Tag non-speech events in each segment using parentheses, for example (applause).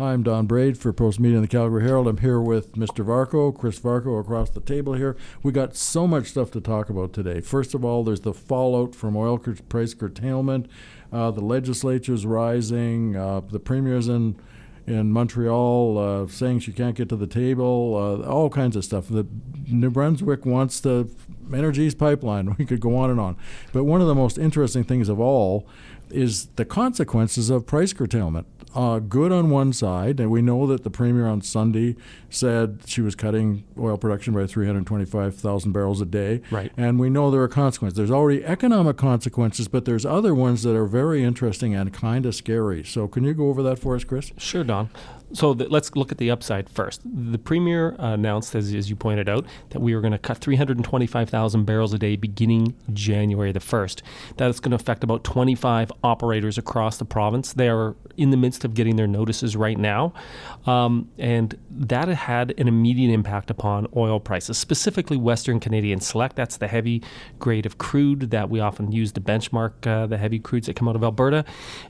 Hi, I'm Don Braid for Postmedia and the Calgary Herald. I'm here with Mr. Varcoe, Chris Varcoe, across the table here. We got so much stuff to talk about today. First of all, there's the fallout from oil price curtailment. Uh, the legislature's rising. Uh, the premier's in in Montreal uh, saying she can't get to the table. Uh, all kinds of stuff. The New Brunswick wants the Energy East pipeline. (laughs) We could go on and on. But one of the most interesting things of all is the consequences of price curtailment uh, good on one side, and we know that the premier on Sunday said she was cutting oil production by 325,000 barrels a day. Right. And we know there are consequences. There's already economic consequences, but there's other ones that are very interesting and kind of scary. So, can you go over that for us, Chris? Sure, Don. So the, let's look at the upside first. The premier announced, as, as you pointed out, that we were going to cut 325,000 barrels a day beginning January the 1st. That is going to affect about 25 operators across the province. They are in the midst of getting their notices right now. Um, and that had an immediate impact upon oil prices, specifically Western Canadian Select. That's the heavy grade of crude that we often use to benchmark uh, the heavy crudes that come out of Alberta.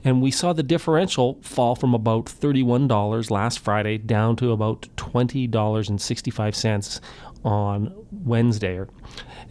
And we saw the differential fall from about $31 last Friday down to about $20.65 on Wednesday.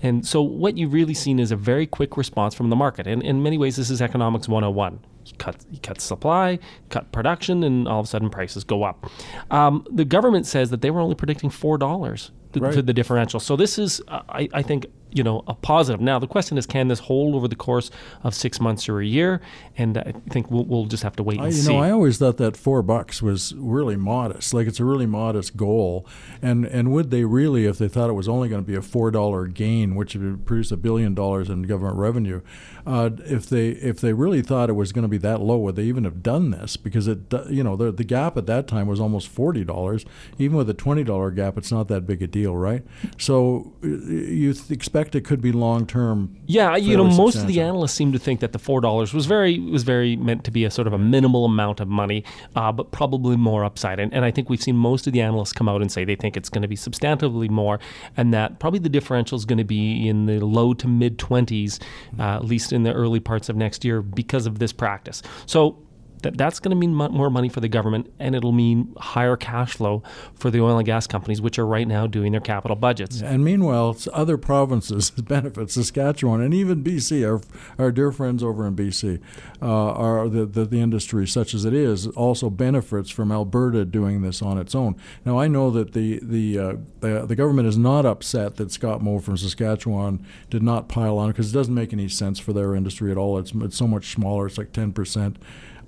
And so what you've really seen is a very quick response from the market. And in many ways, this is economics 101. You cut, you cut supply, cut production, and all of a sudden prices go up. Um, the government says that they were only predicting $4 to, Right. to the differential. So this is, uh, I, I think, you know, a positive. Now the question is, can this hold over the course of six months or a year? And I think we'll, we'll just have to wait and I, you see. know, I always thought that four bucks was really modest. Like it's a really modest goal. And and would they really, if they thought it was only going to be a four dollar gain, which would produce a billion dollars in government revenue, uh, if they if they really thought it was going to be that low, would they even have done this? Because it, you know, the the gap at that time was almost forty dollars. Even with a twenty dollar gap, it's not that big a deal, right? So uh, you th- expect it could be long term. Yeah, you know, most of the analysts seem to think that the four dollars was very was very meant to be a sort of a minimal amount of money, uh, but probably more upside. And, and I think we've seen most of the analysts come out and say they think it's going to be substantively more, and that probably the differential is going to be in the low to mid twenties, uh, at least in the early parts of next year, because of this practice. So. That, that's going to mean mo- more money for the government, and it'll mean higher cash flow for the oil and gas companies, which are right now doing their capital budgets. And meanwhile, other provinces (laughs) benefit Saskatchewan and even BC. Our, our dear friends over in BC, uh, are the, the the industry, such as it is, also benefits from Alberta doing this on its own. Now, I know that the the uh, the, the government is not upset that Scott Moe from Saskatchewan did not pile on because it doesn't make any sense for their industry at all. It's it's so much smaller. It's like ten percent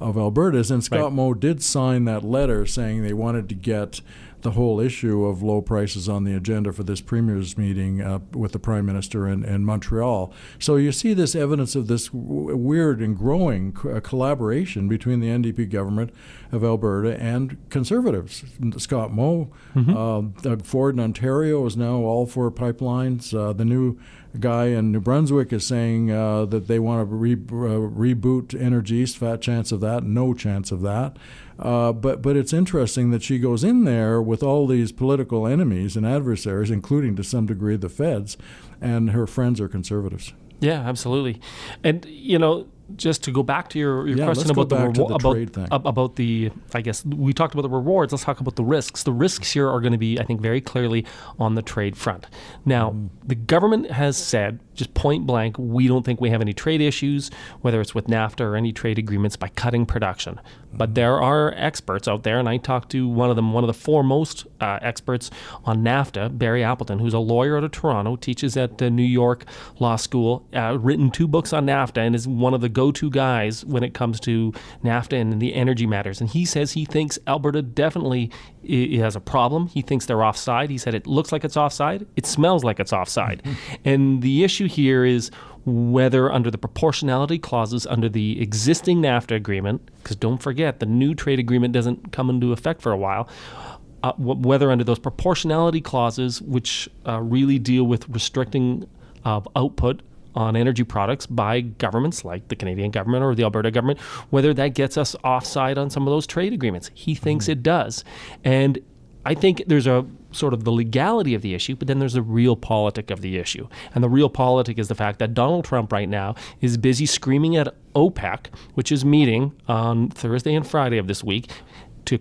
of Alberta's. And Scott Right. Moe did sign that letter saying they wanted to get the whole issue of low prices on the agenda for this premier's meeting uh, with the prime minister in, in Montreal. So you see this evidence of this w- weird and growing co- uh, collaboration between the NDP government of Alberta and conservatives. Scott Moe, uh, Doug Ford in Ontario is now all for pipelines. Uh, the new guy in New Brunswick is saying uh, that they want to re- uh, reboot Energy East. Fat chance of that. No chance of that. Uh, but but it's interesting that she goes in there with all these political enemies and adversaries, including to some degree the feds, and her friends are conservatives. Yeah, absolutely. And you know, just to go back to your, your Yeah, question about the, rewa- the about about the I guess we talked about the rewards. Let's talk about the risks. The risks here are going to be, I think, very clearly on the trade front. Now, Mm. the government has said just point blank, we don't think we have any trade issues, whether it's with NAFTA or any trade agreements, by cutting production. Mm-hmm. But there are experts out there, and I talked to one of them, one of the foremost uh, experts on NAFTA, Barry Appleton, who's a lawyer out of Toronto, teaches at the New York Law School, uh, written two books on NAFTA, and is one of the go-to guys when it comes to NAFTA and the energy matters. And he says he thinks Alberta definitely has a problem. He thinks they're offside. He said it looks like it's offside. It smells like it's offside. (laughs) and the issue here is whether under the proportionality clauses under the existing NAFTA agreement, because don't forget the new trade agreement doesn't come into effect for a while. Uh, wh- whether under those proportionality clauses, which uh, really deal with restricting of output on energy products by governments like the Canadian government or the Alberta government, whether that gets us offside on some of those trade agreements. He thinks it does. And I think there's a sort of the legality of the issue, but then there's the realpolitik of the issue. And the realpolitik is the fact that Donald Trump right now is busy screaming at OPEC, which is meeting on Thursday and Friday of this week, to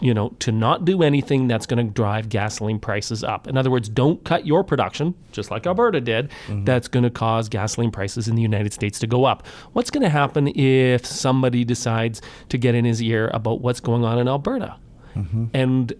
you know, to not do anything that's going to drive gasoline prices up. In other words, don't cut your production, just like Alberta did, mm-hmm. that's going to cause gasoline prices in the United States to go up. What's going to happen if somebody decides to get in his ear about what's going on in Alberta? Mm-hmm. And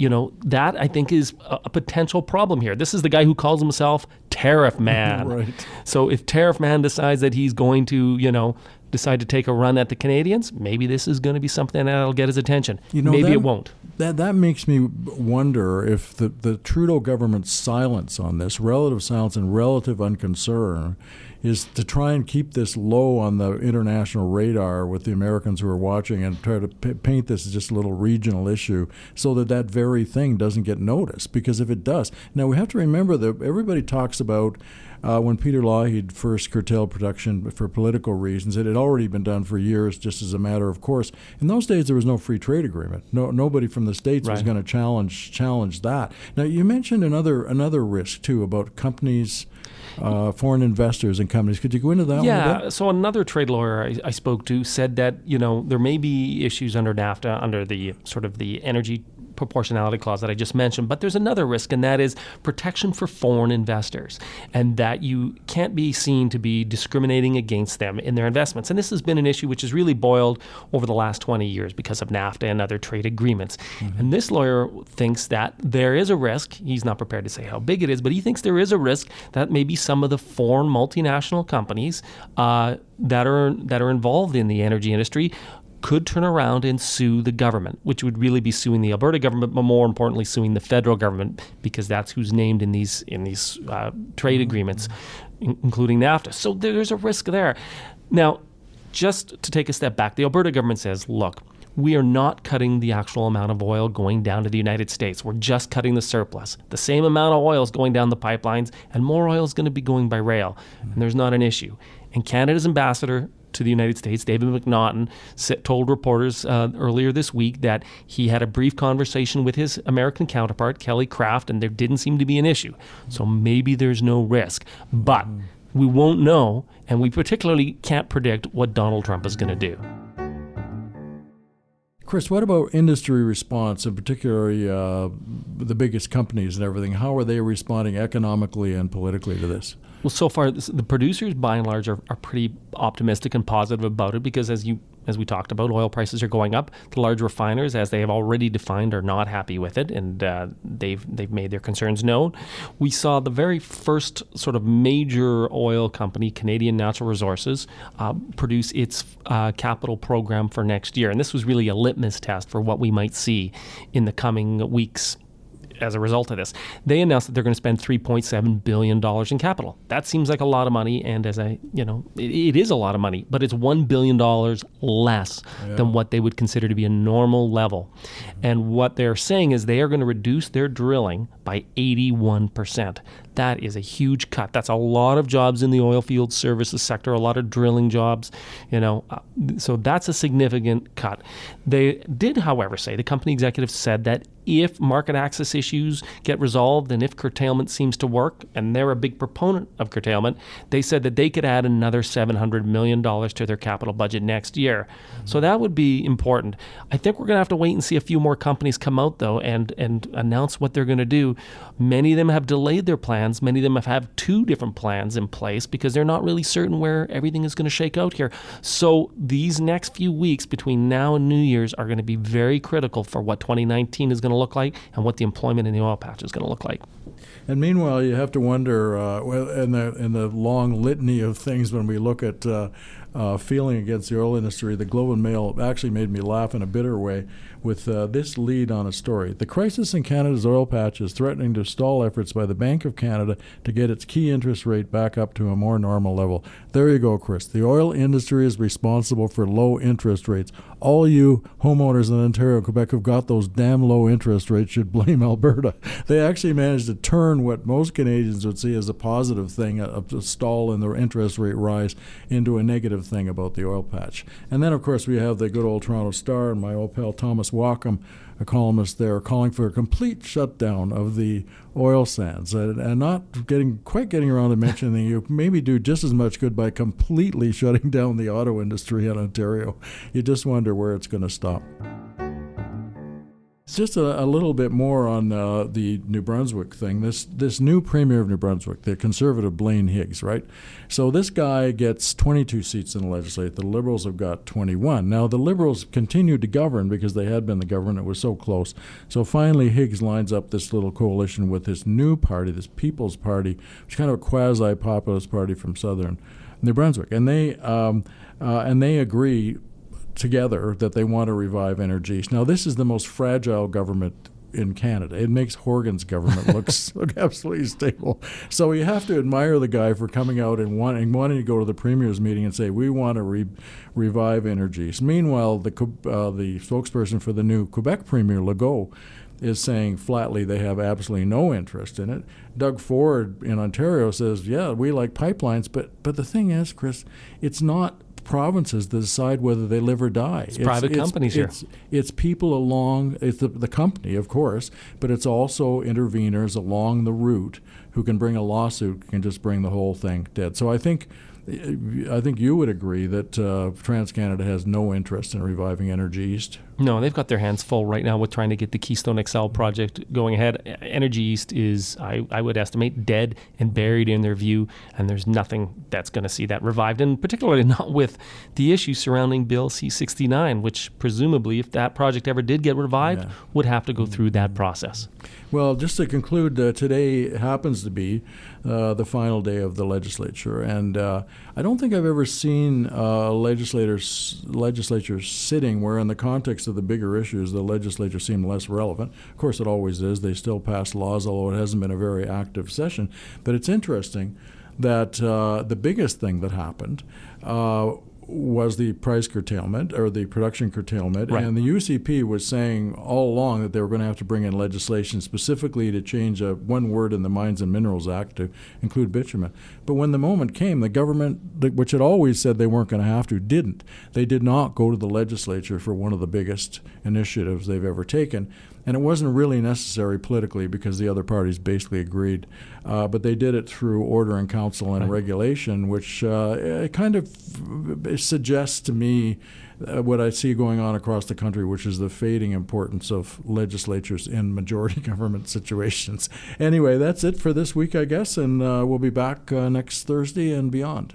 you know that I think is a, a, potential problem here. This is the guy who calls himself Tariff (laughs) Man. right. So if Tariff Man decides that he's going to, you know, decide to take a run at the Canadians, maybe this is going to be something that'll get his attention. You know, maybe that, it won't. That that makes me wonder if the, the Trudeau government's silence on this, relative silence and relative unconcern, is to try and keep this low on the international radar with the Americans who are watching and try to p- paint this as just a little regional issue so that that very thing doesn't get noticed. Because if it does, now we have to remember that everybody talks about uh, when Peter Lougheed first curtailed production for political reasons. It had already been done for years, just as a matter of course. In those days, there was no free trade agreement. No, nobody from the states right. was going to challenge challenge that. Now, you mentioned another another risk too about companies. Uh, foreign investors and companies. Could you go into that? Yeah. So another trade lawyer I, I, spoke to said that you know there may be issues under NAFTA under the sort of the energy proportionality clause that I just mentioned, but there's another risk, and that is protection for foreign investors, and that you can't be seen to be discriminating against them in their investments. And this has been an issue which has really boiled over the last 20 years because of NAFTA and other trade agreements. Mm-hmm. And this lawyer thinks that there is a risk. He's not prepared to say how big it is, but he thinks there is a risk that maybe some of the foreign multinational companies uh, that are that are involved in the energy industry could turn around and sue the government, which would really be suing the Alberta government, but more importantly, suing the federal government because that's who's named in these in these uh, trade agreements, in, including NAFTA. So there's a risk there. Now, just to take a step back, the Alberta government says, look. We are not cutting the actual amount of oil going down to the United States. We're just cutting the surplus. The same amount of oil is going down the pipelines, and more oil is going to be going by rail. And there's not an issue. And Canada's ambassador to the United States, David McNaughton, told reporters uh, earlier this week that he had a brief conversation with his American counterpart, Kelly Craft, and there didn't seem to be an issue. So maybe there's no risk. But we won't know, and we particularly can't predict what Donald Trump is going to do. Chris, what about industry response, and particularly uh, the biggest companies and everything? How are they responding economically and politically to this? Well, so far, the producers, by and large, are, are pretty optimistic and positive about it because, as you as we talked about, oil prices are going up. The large refiners, as they have already defined, are not happy with it, and uh, they've they've made their concerns known. We saw the very first sort of major oil company, Canadian Natural Resources, uh, produce its uh, capital program for next year, and this was really a litmus test for what we might see in the coming weeks as a result of this. They announced that they're going to spend 3.7 billion dollars in capital. That seems like a lot of money, and as I, you know, it, it is a lot of money, but it's one billion dollars less yeah. than what they would consider to be a normal level. And what they're saying is they are going to reduce their drilling by 81 percent. That is a huge cut. That's a lot of jobs in the oil field services sector, a lot of drilling jobs, you know. Uh, so that's a significant cut. They did, however, say the company executive said that if market access issues get resolved and if curtailment seems to work, and they're a big proponent of curtailment, they said that they could add another $700 million to their capital budget next year. Mm-hmm. So that would be important. I think we're going to have to wait and see a few more companies come out, though, and, and announce what they're going to do. Many of them have delayed their plans. Many of them have had two different plans in place because they're not really certain where everything is going to shake out here. So these next few weeks between now and New Year's are going to be very critical for what 2019 is going to look like and what the employment in the oil patch is going to look like. And meanwhile, you have to wonder, uh, in the in the long litany of things when we look at uh, uh, feeling against the oil industry, the Globe and Mail actually made me laugh in a bitter way with uh, this lead on a story. The crisis in Canada's oil patch is threatening to stall efforts by the Bank of Canada to get its key interest rate back up to a more normal level. There you go, Chris. The oil industry is responsible for low interest rates. All you homeowners in Ontario Quebec who've got those damn low interest rates should blame (laughs) Alberta. They actually managed to turn what most Canadians would see as a positive thing, a, a stall in their interest rate rise, into a negative thing about the oil patch. And then, of course, we have the good old Toronto Star and my old pal Thomas Walkom, a columnist there, calling for a complete shutdown of the oil sands and, and not getting quite getting around to mentioning you (laughs) maybe do just as much good by completely shutting down the auto industry in Ontario. You just wonder where it's going to stop. Just a, a little bit more on uh, the New Brunswick thing. This this new premier of New Brunswick, the conservative Blaine Higgs, right? So this guy gets 22 seats in the legislature. The Liberals have got 21. Now the Liberals continued to govern because they had been the government. It was so close. So finally, Higgs lines up this little coalition with this new party, this People's Party, which is kind of a quasi-populist party from southern New Brunswick, and they um, uh, and they agree together that they want to revive Energy East. Now, this is the most fragile government in Canada. It makes Horgan's government look, (laughs) look absolutely stable. So you have to admire the guy for coming out and wanting, wanting to go to the premier's meeting and say, we want to re- revive Energy East. Meanwhile, the, uh, the spokesperson for the new Quebec premier, Legault, is saying flatly they have absolutely no interest in it. Doug Ford in Ontario says, "Yeah, we like pipelines, but but the thing is, Chris, it's not provinces that decide whether they live or die. It's, it's private it's, companies it's, here. It's people along, it's the, the company, of course, but it's also interveners along the route who can bring a lawsuit, can just bring the whole thing dead. So I think I think you would agree that uh, TransCanada has no interest in reviving Energy East. No, they've got their hands full right now with trying to get the Keystone XL project going ahead. Energy East is, I, I would estimate, dead and buried in their view, and there's nothing that's going to see that revived, and particularly (laughs) not with the issue surrounding Bill C 69, which presumably, if that project ever did get revived, yeah. would have to go through that process. Well, just to conclude, uh, today happens to be uh, the final day of the legislature, and uh, I don't think I've ever seen uh, legislators legislature sitting where, in the context of the bigger issues, the legislature seemed less relevant. Of course, it always is. They still pass laws, although it hasn't been a very active session. But it's interesting that uh, the biggest thing that happened uh, was the price curtailment or the production curtailment. Right. And the UCP was saying all along that they were going to have to bring in legislation specifically to change a, one word in the Mines and Minerals Act to include bitumen. But when the moment came, the government, which had always said they weren't going to have to, didn't. They did not go to the legislature for one of the biggest initiatives they've ever taken. And it wasn't really necessary politically because the other parties basically agreed. Uh, but they did it through order in council and right. regulation, which uh, kind of suggests to me uh, what I see going on across the country, which is the fading importance of legislatures in majority (laughs) government situations. Anyway, that's it for this week, I guess, and uh, we'll be back uh, next Thursday and beyond.